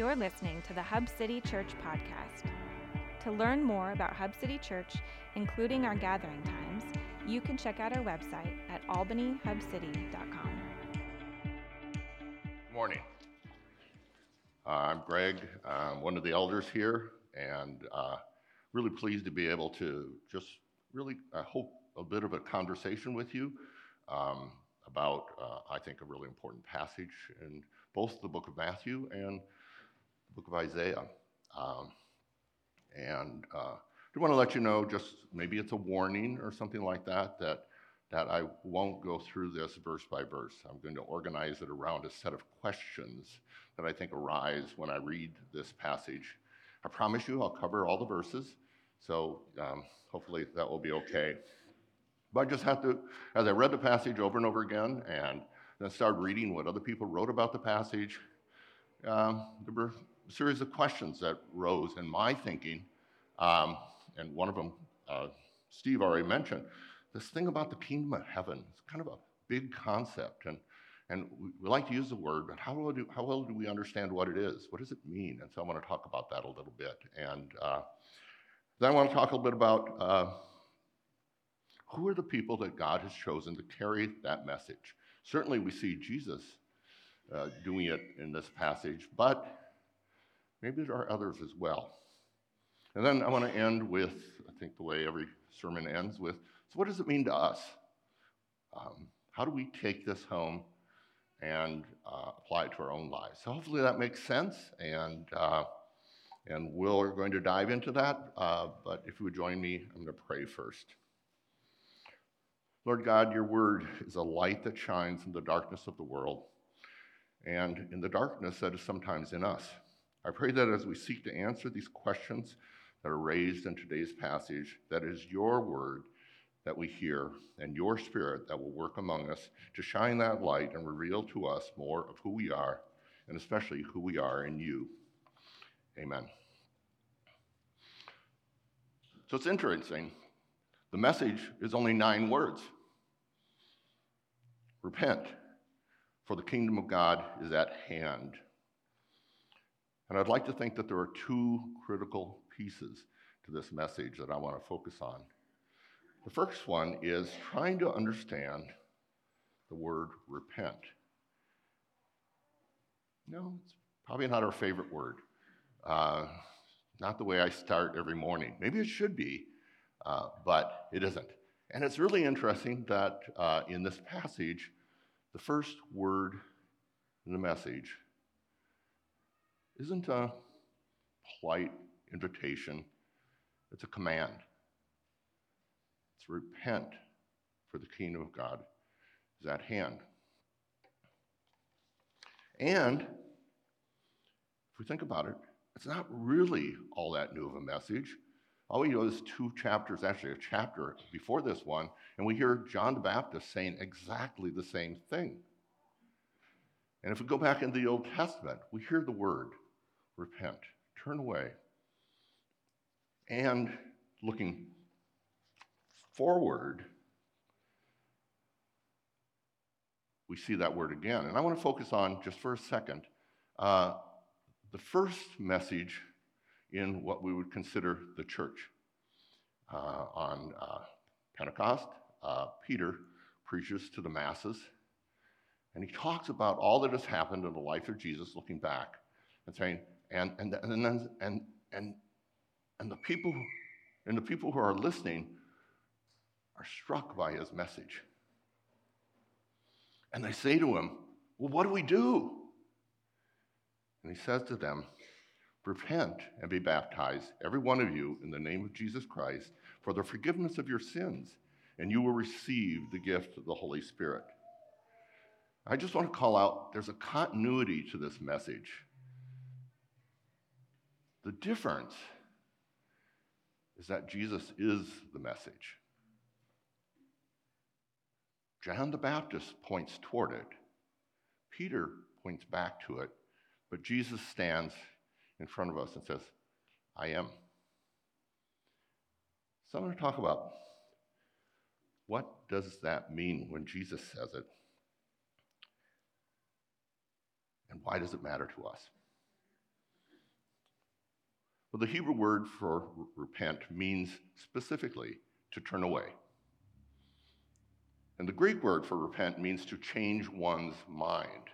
You're listening to the Hub City Church podcast. To learn more about Hub City Church, including our gathering times, you can check out our website at albanyhubcity.com. Good morning. Uh, I'm Greg, I'm one of the elders here, and uh, really pleased to be able to just really, I hope, a bit of a conversation with you um, about, uh, I think, a really important passage in both the book of Matthew and book of Isaiah. Um, and uh, I want to let you know, just maybe it's a warning or something like that, that that I won't go through this verse by verse. I'm going to organize it around a set of questions that I think arise when I read this passage. I promise you I'll cover all the verses, so um, hopefully that will be okay. But I just have to, as I read the passage over and over again and then started reading what other people wrote about the passage, um, there were series of questions that rose in my thinking. Um, and one of them, uh, Steve already mentioned, this thing about the kingdom of heaven. It's kind of a big concept. And, and we, like to use the word, but how well, do, how well do we understand what it is? What does it mean? And so I want to talk about that a little bit. And uh, then I want to talk a little bit about uh, who are the people that God has chosen to carry that message. Certainly, we see Jesus uh, doing it in this passage, but maybe there are others as well. And then I want to end with, I think the way every sermon ends with, so what does it mean to us? Um, how do we take this home and uh, apply it to our own lives? So hopefully that makes sense, and uh, and we're going to dive into that. Uh, but if you would join me, I'm going to pray first. Lord God, your word is a light that shines in the darkness of the world and in the darkness that is sometimes in us. I pray that as we seek to answer these questions that are raised in today's passage, that is your word that we hear and your spirit that will work among us to shine that light and reveal to us more of who we are and especially who we are in you. Amen. So it's interesting. The message is only nine words Repent, for the kingdom of God is at hand. And I'd like to think that there are two critical pieces to this message that I want to focus on. The first one is trying to understand the word repent. No, it's probably not our favorite word. Uh, not the way I start every morning. Maybe it should be, uh, but it isn't. And it's really interesting that uh, in this passage, the first word in the message isn't a polite invitation, it's a command. It's repent, for the kingdom of God is at hand. And if we think about it, it's not really all that new of a message. All we know is two chapters, actually, a chapter before this one, and we hear John the Baptist saying exactly the same thing. And if we go back into the Old Testament, we hear the word repent, turn away. And looking forward, we see that word again. And I want to focus on, just for a second, uh, the first message in what we would consider the church. Uh, on uh, Pentecost, uh, Peter preaches to the masses, and he talks about all that has happened in the life of Jesus looking back and saying, and, and, and, and, and, and the people and the people who are listening are struck by his message. And they say to him, Well, what do we do? And he says to them, Repent and be baptized, every one of you, in the name of Jesus Christ, for the forgiveness of your sins, and you will receive the gift of the Holy Spirit. I just want to call out there's a continuity to this message. The difference is that Jesus is the message. John the Baptist points toward it, Peter points back to it, but Jesus stands in front of us and says, I am. So I'm going to talk about what does that mean when Jesus says it? And why does it matter to us? Well, the Hebrew word for repent means specifically to turn away. And the Greek word for repent means to change one's mind,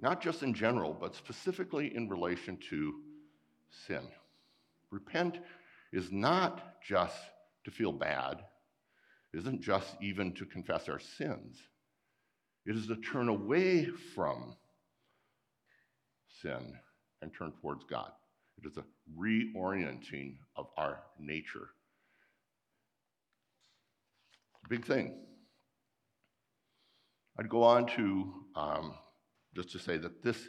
not just in general, but specifically in relation to sin. Repent is not just to feel bad, isn't just even to confess our sins. It is to turn away from sin and turn towards God. It is a reorienting of our nature. Big thing. I'd go on to um, just to say that this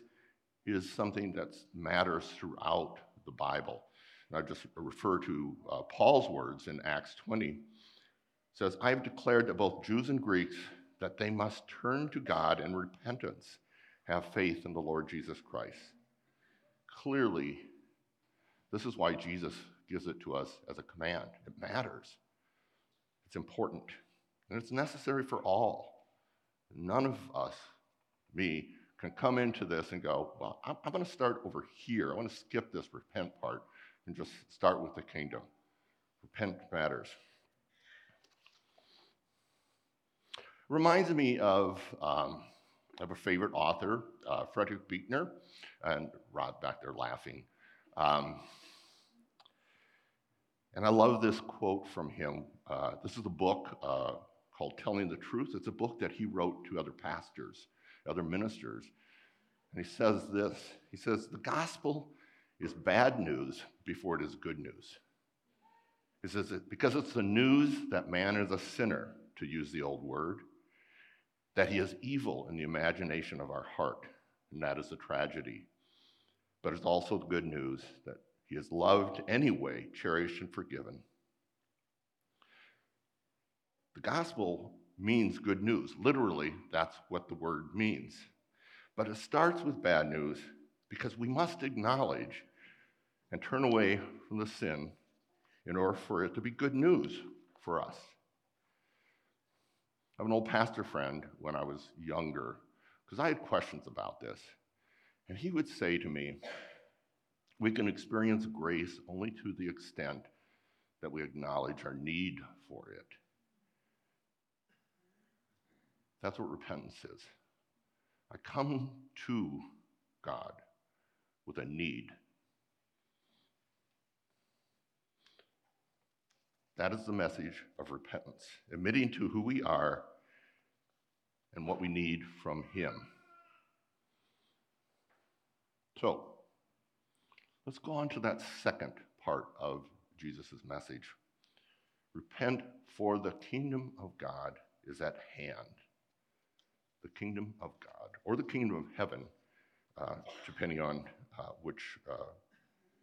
is something that matters throughout the Bible. And I just refer to uh, Paul's words in Acts 20. It says, I have declared to both Jews and Greeks that they must turn to God in repentance, have faith in the Lord Jesus Christ. Clearly, this is why Jesus gives it to us as a command. It matters, it's important, and it's necessary for all. None of us, me, can come into this and go, well, I'm, I'm going to start over here. I want to skip this repent part and just start with the kingdom. Repent matters. Reminds me of, um, of a favorite author, uh, Frederick Buechner, and Rod back there laughing. Um, and I love this quote from him. Uh, this is a book uh, called Telling the Truth. It's a book that he wrote to other pastors, other ministers. And he says this He says, The gospel is bad news before it is good news. He says, it, Because it's the news that man is a sinner, to use the old word, that he is evil in the imagination of our heart, and that is a tragedy. But it's also the good news that he is loved anyway, cherished, and forgiven the gospel means good news. Literally, that's what the word means. But it starts with bad news because we must acknowledge and turn away from the sin in order for it to be good news for us. I have an old pastor friend when I was younger, because I had questions about this. And he would say to me, We can experience grace only to the extent that we acknowledge our need for it. That's what repentance is. I come to God with a need. That is the message of repentance, admitting to who we are and what we need from Him. So, let's go on to that second part of Jesus' message. Repent, for the kingdom of God is at hand the kingdom of God or the kingdom of heaven, uh, depending on uh, which uh,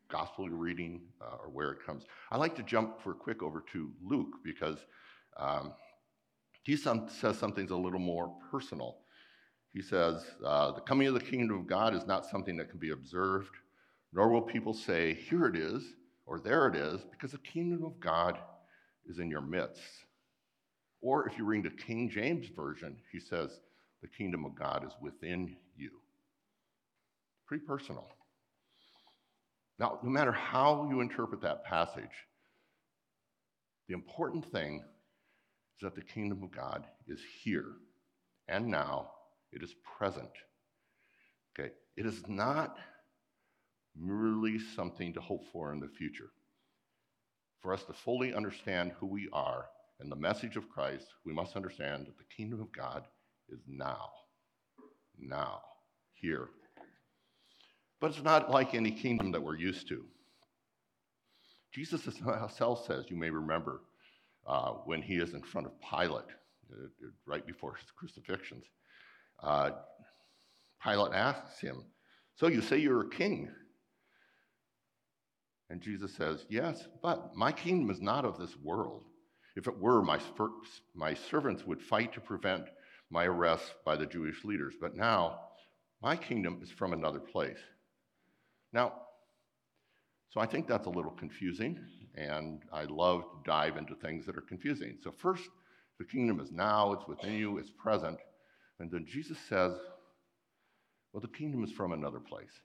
gospel you're reading uh, or where it comes. I like to jump for a quick over to Luke because um, he some, says something's a little more personal. He says, uh, The coming of the kingdom of God is not something that can be observed, nor will people say, Here it is, or there it is, because the kingdom of God is in your midst. Or if you read the King James Version, he says, the kingdom of God is within you. Pretty personal. Now, no matter how you interpret that passage, the important thing is that the kingdom of God is here and now. It is present. Okay, it is not merely something to hope for in the future. For us to fully understand who we are and the message of Christ, we must understand that the kingdom of God is now. Now. Here. But it's not like any kingdom that we're used to. Jesus himself says, you may remember, uh, when he is in front of Pilate, uh, right before his crucifixions, uh, Pilate asks him, So you say you're a king? And Jesus says, Yes, but my kingdom is not of this world. If it were, my, my servants would fight to prevent my arrest by the Jewish leaders. But now, my kingdom is from another place. Now, so I think that's a little confusing, and I love to dive into things that are confusing. So, first, the kingdom is now, it's within you, it's present. And then Jesus says, well, the kingdom is from another place.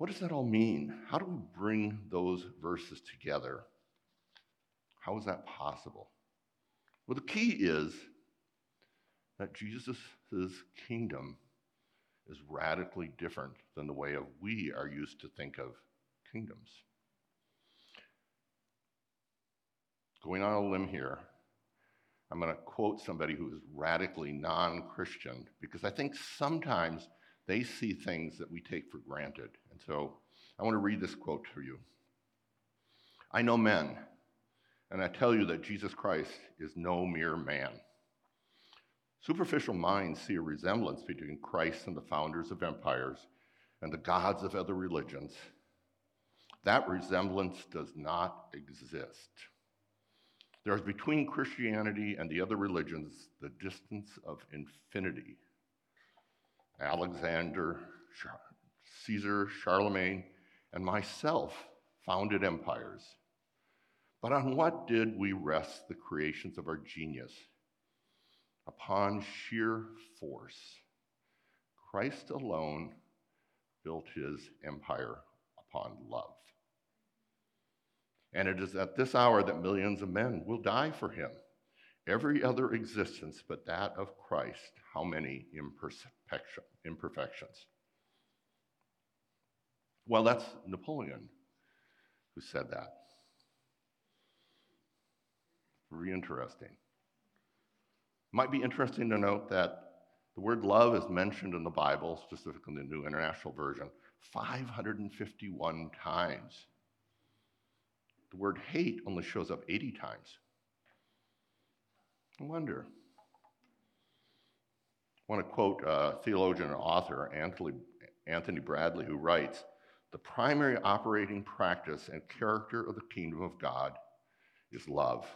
What does that all mean? How do we bring those verses together? How is that possible? Well, the key is that Jesus' kingdom is radically different than the way of we are used to think of kingdoms. Going on a limb here, I'm going to quote somebody who is radically non Christian because I think sometimes they see things that we take for granted. And so I want to read this quote to you. I know men, and I tell you that Jesus Christ is no mere man. Superficial minds see a resemblance between Christ and the founders of empires and the gods of other religions. That resemblance does not exist. There is between Christianity and the other religions the distance of infinity. Alexander, Caesar, Charlemagne, and myself founded empires. But on what did we rest the creations of our genius? Upon sheer force. Christ alone built his empire upon love. And it is at this hour that millions of men will die for him. Every other existence but that of Christ, how many imperfections? Well, that's Napoleon who said that. Very interesting. Might be interesting to note that the word love is mentioned in the Bible, specifically in the New International Version, 551 times. The word hate only shows up 80 times. I wonder. Want to quote a theologian and author, Anthony, Anthony Bradley, who writes The primary operating practice and character of the kingdom of God is love.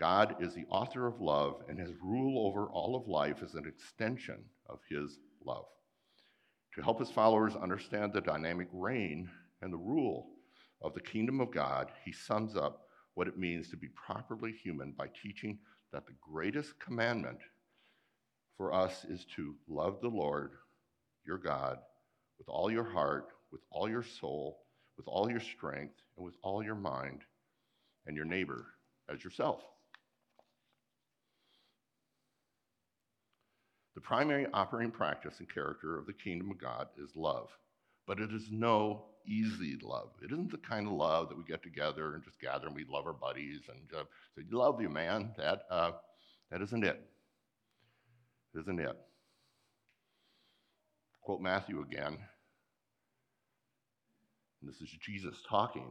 God is the author of love, and his rule over all of life is an extension of his love. To help his followers understand the dynamic reign and the rule of the kingdom of God, he sums up what it means to be properly human by teaching that the greatest commandment for us is to love the Lord, your God, with all your heart, with all your soul, with all your strength, and with all your mind, and your neighbor as yourself. The primary operating practice and character of the kingdom of God is love but it is no easy love. It isn't the kind of love that we get together and just gather and we love our buddies and uh, say, "Love you, man." That uh, that isn't it. Isn't it? Quote Matthew again. And this is Jesus talking.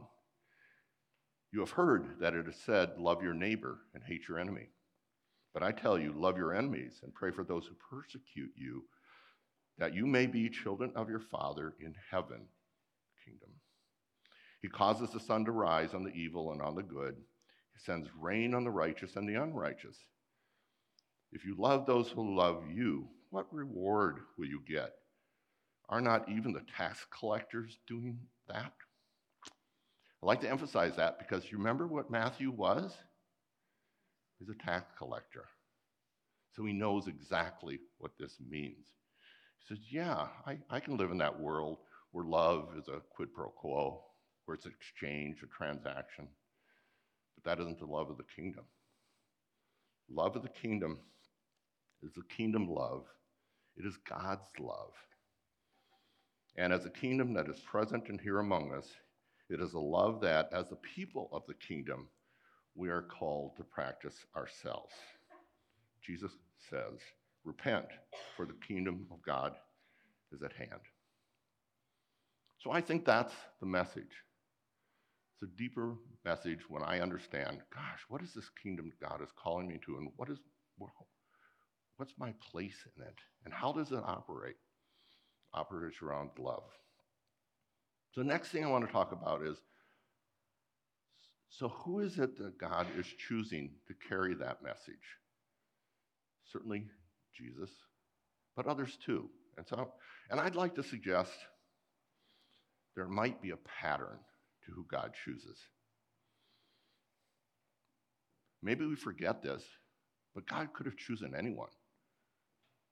You have heard that it is said, "Love your neighbor and hate your enemy." But I tell you, love your enemies and pray for those who persecute you that you may be children of your Father in heaven kingdom. He causes the sun to rise on the evil and on the good. He sends rain on the righteous and the unrighteous. If you love those who love you, what reward will you get? Are not even the tax collectors doing that? I like to emphasize that because you remember what Matthew was? He's a tax collector. So he knows exactly what this means. He says, Yeah, I, I can live in that world where love is a quid pro quo, where it's exchange, a transaction. But that isn't the love of the kingdom. Love of the kingdom is the kingdom love, it is God's love. And as a kingdom that is present and here among us, it is a love that, as the people of the kingdom, we are called to practice ourselves. Jesus says, Repent, for the kingdom of God is at hand. So I think that's the message. It's a deeper message when I understand, gosh, what is this kingdom God is calling me to, and what is what's my place in it, and how does it operate? Operates around love. So the next thing I want to talk about is so who is it that God is choosing to carry that message? Certainly Jesus, but others too. And so, and I'd like to suggest there might be a pattern to who God chooses. Maybe we forget this, but God could have chosen anyone.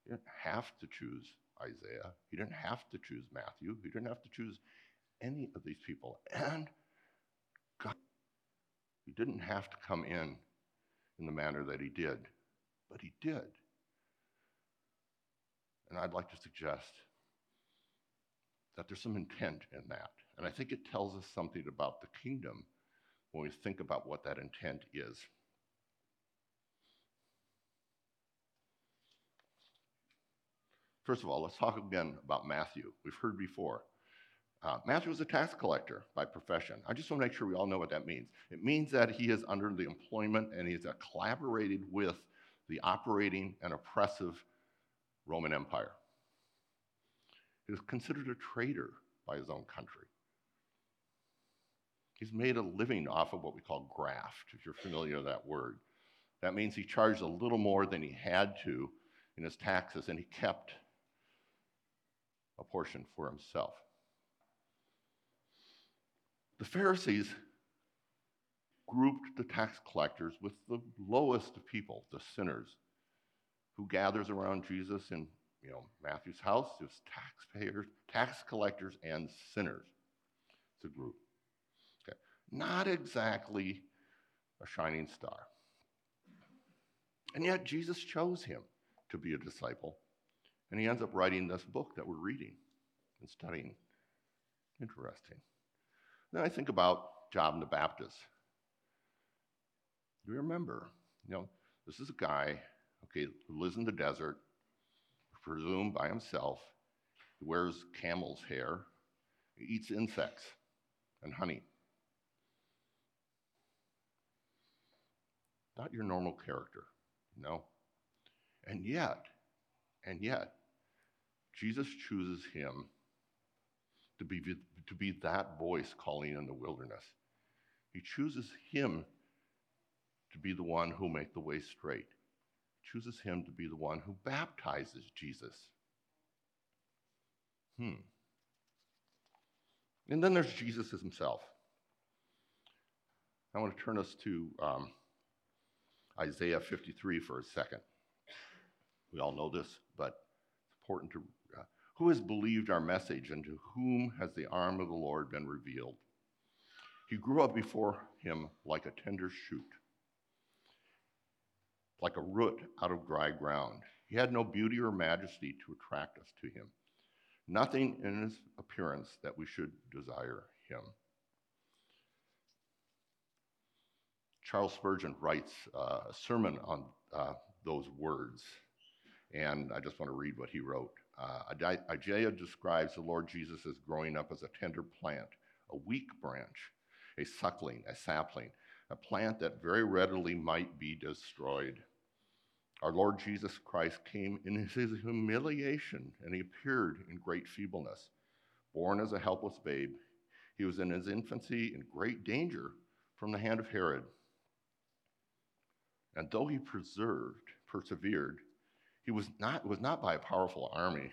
He didn't have to choose Isaiah. He didn't have to choose Matthew. He didn't have to choose any of these people. And God, he didn't have to come in in the manner that he did, but he did. And I'd like to suggest that there's some intent in that. And I think it tells us something about the kingdom when we think about what that intent is. First of all, let's talk again about Matthew. We've heard before. Uh, Matthew was a tax collector by profession. I just want to make sure we all know what that means. It means that he is under the employment and he's collaborated with the operating and oppressive Roman Empire. He was considered a traitor by his own country. He's made a living off of what we call graft, if you're familiar with that word. That means he charged a little more than he had to in his taxes, and he kept a portion for himself. The Pharisees grouped the tax collectors with the lowest of people, the sinners, who gathers around Jesus in you know Matthew's house. There's taxpayers, tax collectors, and sinners. It's a group. Okay. Not exactly a shining star. And yet Jesus chose him to be a disciple. And he ends up writing this book that we're reading and studying. Interesting. Then I think about John the Baptist. Do you remember? You know, this is a guy, okay, who lives in the desert, presumed by himself. He wears camel's hair. He eats insects and honey. Not your normal character, no. And yet, and yet, Jesus chooses him to be, to be that voice calling in the wilderness. He chooses him to be the one who make the way straight. He chooses him to be the one who baptizes Jesus. Hmm. And then there's Jesus himself. I want to turn us to um, Isaiah 53 for a second. We all know this, but it's important to who has believed our message, and to whom has the arm of the Lord been revealed? He grew up before him like a tender shoot, like a root out of dry ground. He had no beauty or majesty to attract us to him, nothing in his appearance that we should desire him. Charles Spurgeon writes uh, a sermon on uh, those words, and I just want to read what he wrote. Uh, Isaiah describes the Lord Jesus as growing up as a tender plant, a weak branch, a suckling, a sapling, a plant that very readily might be destroyed. Our Lord Jesus Christ came in his humiliation and he appeared in great feebleness. Born as a helpless babe, he was in his infancy in great danger from the hand of Herod. And though he preserved, persevered, he was not, was not by a powerful army,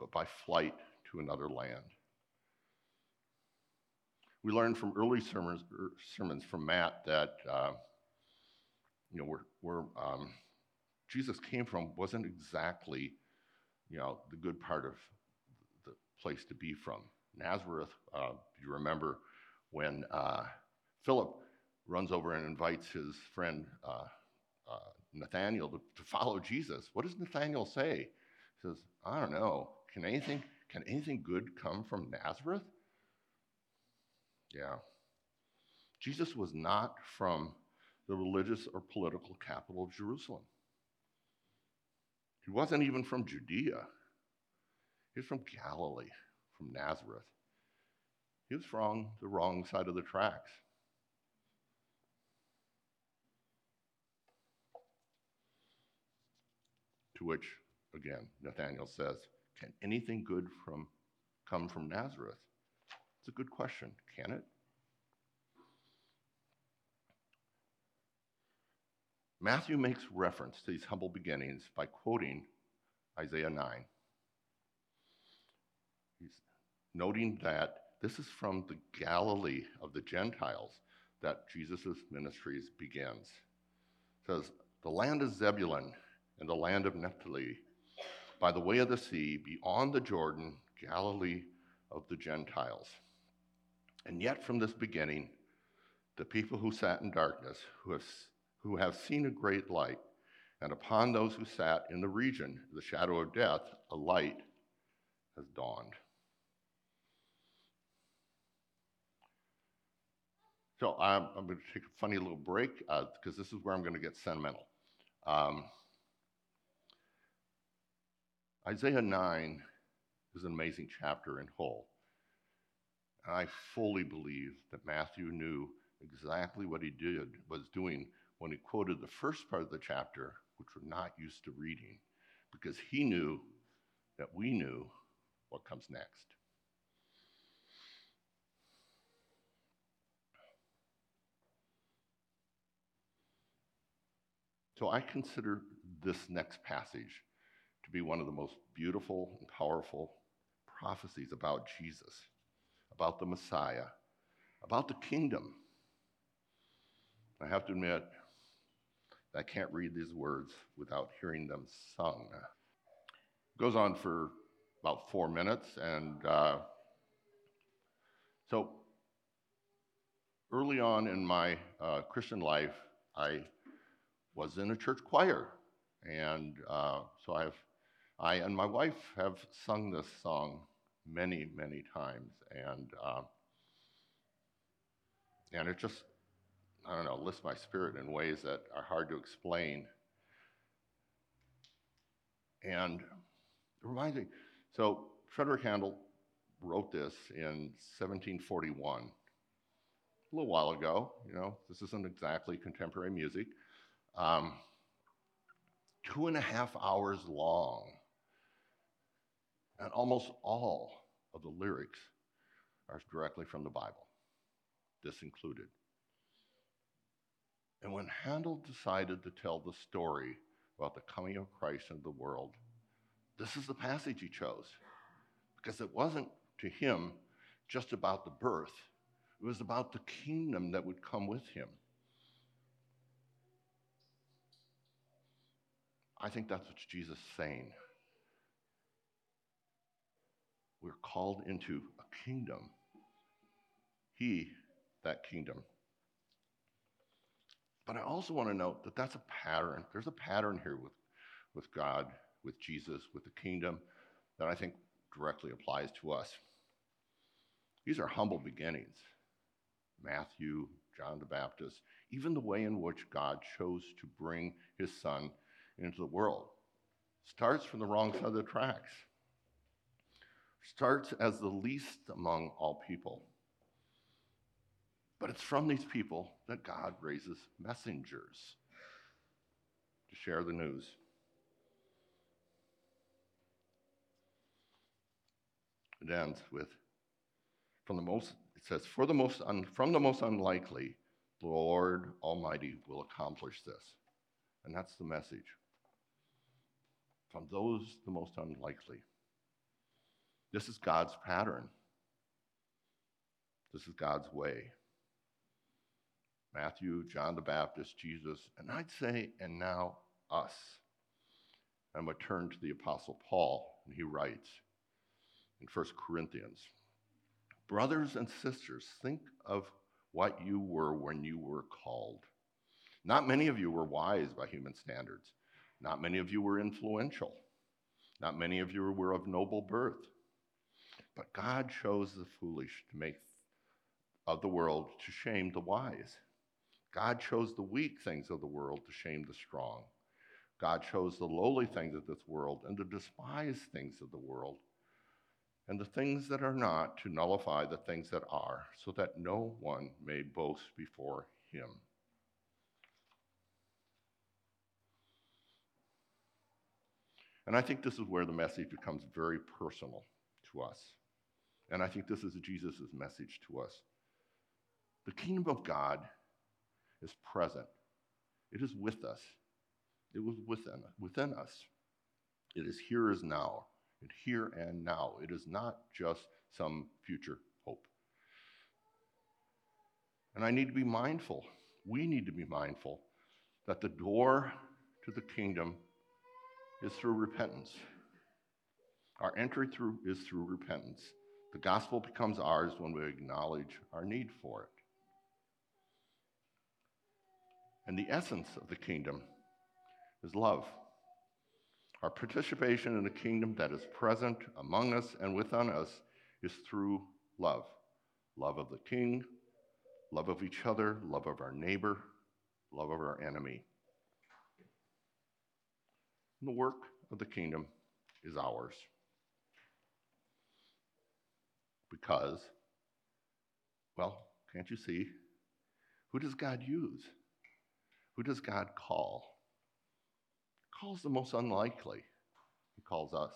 but by flight to another land. We learned from early sermons, er, sermons from Matt that uh, you know where, where um, Jesus came from wasn't exactly you know the good part of the place to be from. Nazareth, uh, you remember when uh, Philip runs over and invites his friend uh, uh, Nathaniel to, to follow Jesus. What does Nathaniel say? He says, I don't know. Can anything, can anything good come from Nazareth? Yeah. Jesus was not from the religious or political capital of Jerusalem. He wasn't even from Judea. He was from Galilee, from Nazareth. He was from the wrong side of the tracks. Which, again, Nathanael says, Can anything good from, come from Nazareth? It's a good question. Can it? Matthew makes reference to these humble beginnings by quoting Isaiah 9. He's noting that this is from the Galilee of the Gentiles that Jesus' ministries begins. It says, The land of Zebulun and the land of Naphtali, by the way of the sea, beyond the Jordan, Galilee of the Gentiles. And yet, from this beginning, the people who sat in darkness, who have, who have seen a great light, and upon those who sat in the region, the shadow of death, a light has dawned. So I'm, I'm going to take a funny little break because uh, this is where I'm going to get sentimental. Um, Isaiah 9 is an amazing chapter in whole. And I fully believe that Matthew knew exactly what he did was doing when he quoted the first part of the chapter, which we're not used to reading, because he knew that we knew what comes next. So I consider this next passage to be one of the most beautiful and powerful prophecies about Jesus, about the Messiah, about the kingdom. I have to admit, I can't read these words without hearing them sung. It goes on for about four minutes, and uh, so early on in my uh, Christian life, I was in a church choir, and uh, so I've I and my wife have sung this song many, many times, and uh, and it just I don't know lifts my spirit in ways that are hard to explain. And it reminds me. So Frederick Handel wrote this in 1741, a little while ago. You know, this isn't exactly contemporary music. Um, two and a half hours long. And almost all of the lyrics are directly from the Bible, this included. And when Handel decided to tell the story about the coming of Christ into the world, this is the passage he chose. Because it wasn't to him just about the birth, it was about the kingdom that would come with him. I think that's what Jesus is saying. We're called into a kingdom. He, that kingdom. But I also want to note that that's a pattern. There's a pattern here with, with God, with Jesus, with the kingdom that I think directly applies to us. These are humble beginnings. Matthew, John the Baptist, even the way in which God chose to bring his son into the world starts from the wrong side of the tracks starts as the least among all people. But it's from these people that God raises messengers to share the news. It ends with from the most it says for the most un, from the most unlikely the Lord Almighty will accomplish this. And that's the message. From those the most unlikely. This is God's pattern. This is God's way. Matthew, John the Baptist, Jesus, and I'd say, and now us. I'm going to turn to the Apostle Paul, and he writes in 1 Corinthians Brothers and sisters, think of what you were when you were called. Not many of you were wise by human standards. Not many of you were influential. Not many of you were of noble birth. But God chose the foolish to make of the world to shame the wise. God chose the weak things of the world to shame the strong. God chose the lowly things of this world and the despised things of the world and the things that are not to nullify the things that are, so that no one may boast before him. And I think this is where the message becomes very personal to us. And I think this is Jesus' message to us. The kingdom of God is present, it is with us, it was within, within us. It is here as now, and here and now. It is not just some future hope. And I need to be mindful, we need to be mindful that the door to the kingdom is through repentance. Our entry through is through repentance. The gospel becomes ours when we acknowledge our need for it. And the essence of the kingdom is love. Our participation in the kingdom that is present among us and within us is through love love of the king, love of each other, love of our neighbor, love of our enemy. And the work of the kingdom is ours. Because, well, can't you see? Who does God use? Who does God call? He calls the most unlikely. He calls us.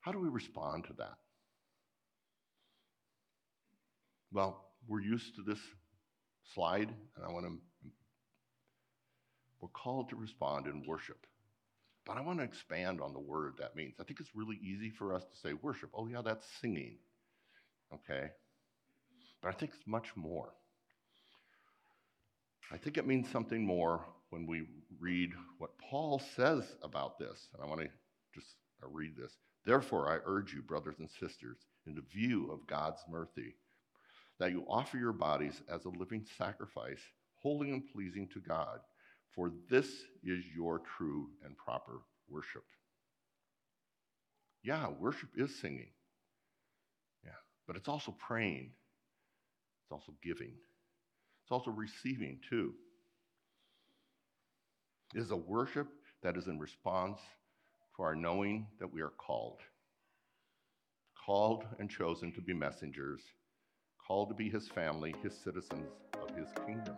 How do we respond to that? Well, we're used to this slide, and I want to. We're called to respond in worship. But I want to expand on the word that means. I think it's really easy for us to say worship. Oh, yeah, that's singing. Okay? But I think it's much more. I think it means something more when we read what Paul says about this. And I want to just uh, read this. Therefore, I urge you, brothers and sisters, in the view of God's mercy, that you offer your bodies as a living sacrifice, holy and pleasing to God, for this is your true and proper worship. Yeah, worship is singing. Yeah, but it's also praying. It's also giving. It's also receiving, too. It is a worship that is in response to our knowing that we are called. Called and chosen to be messengers, called to be his family, his citizens of his kingdom.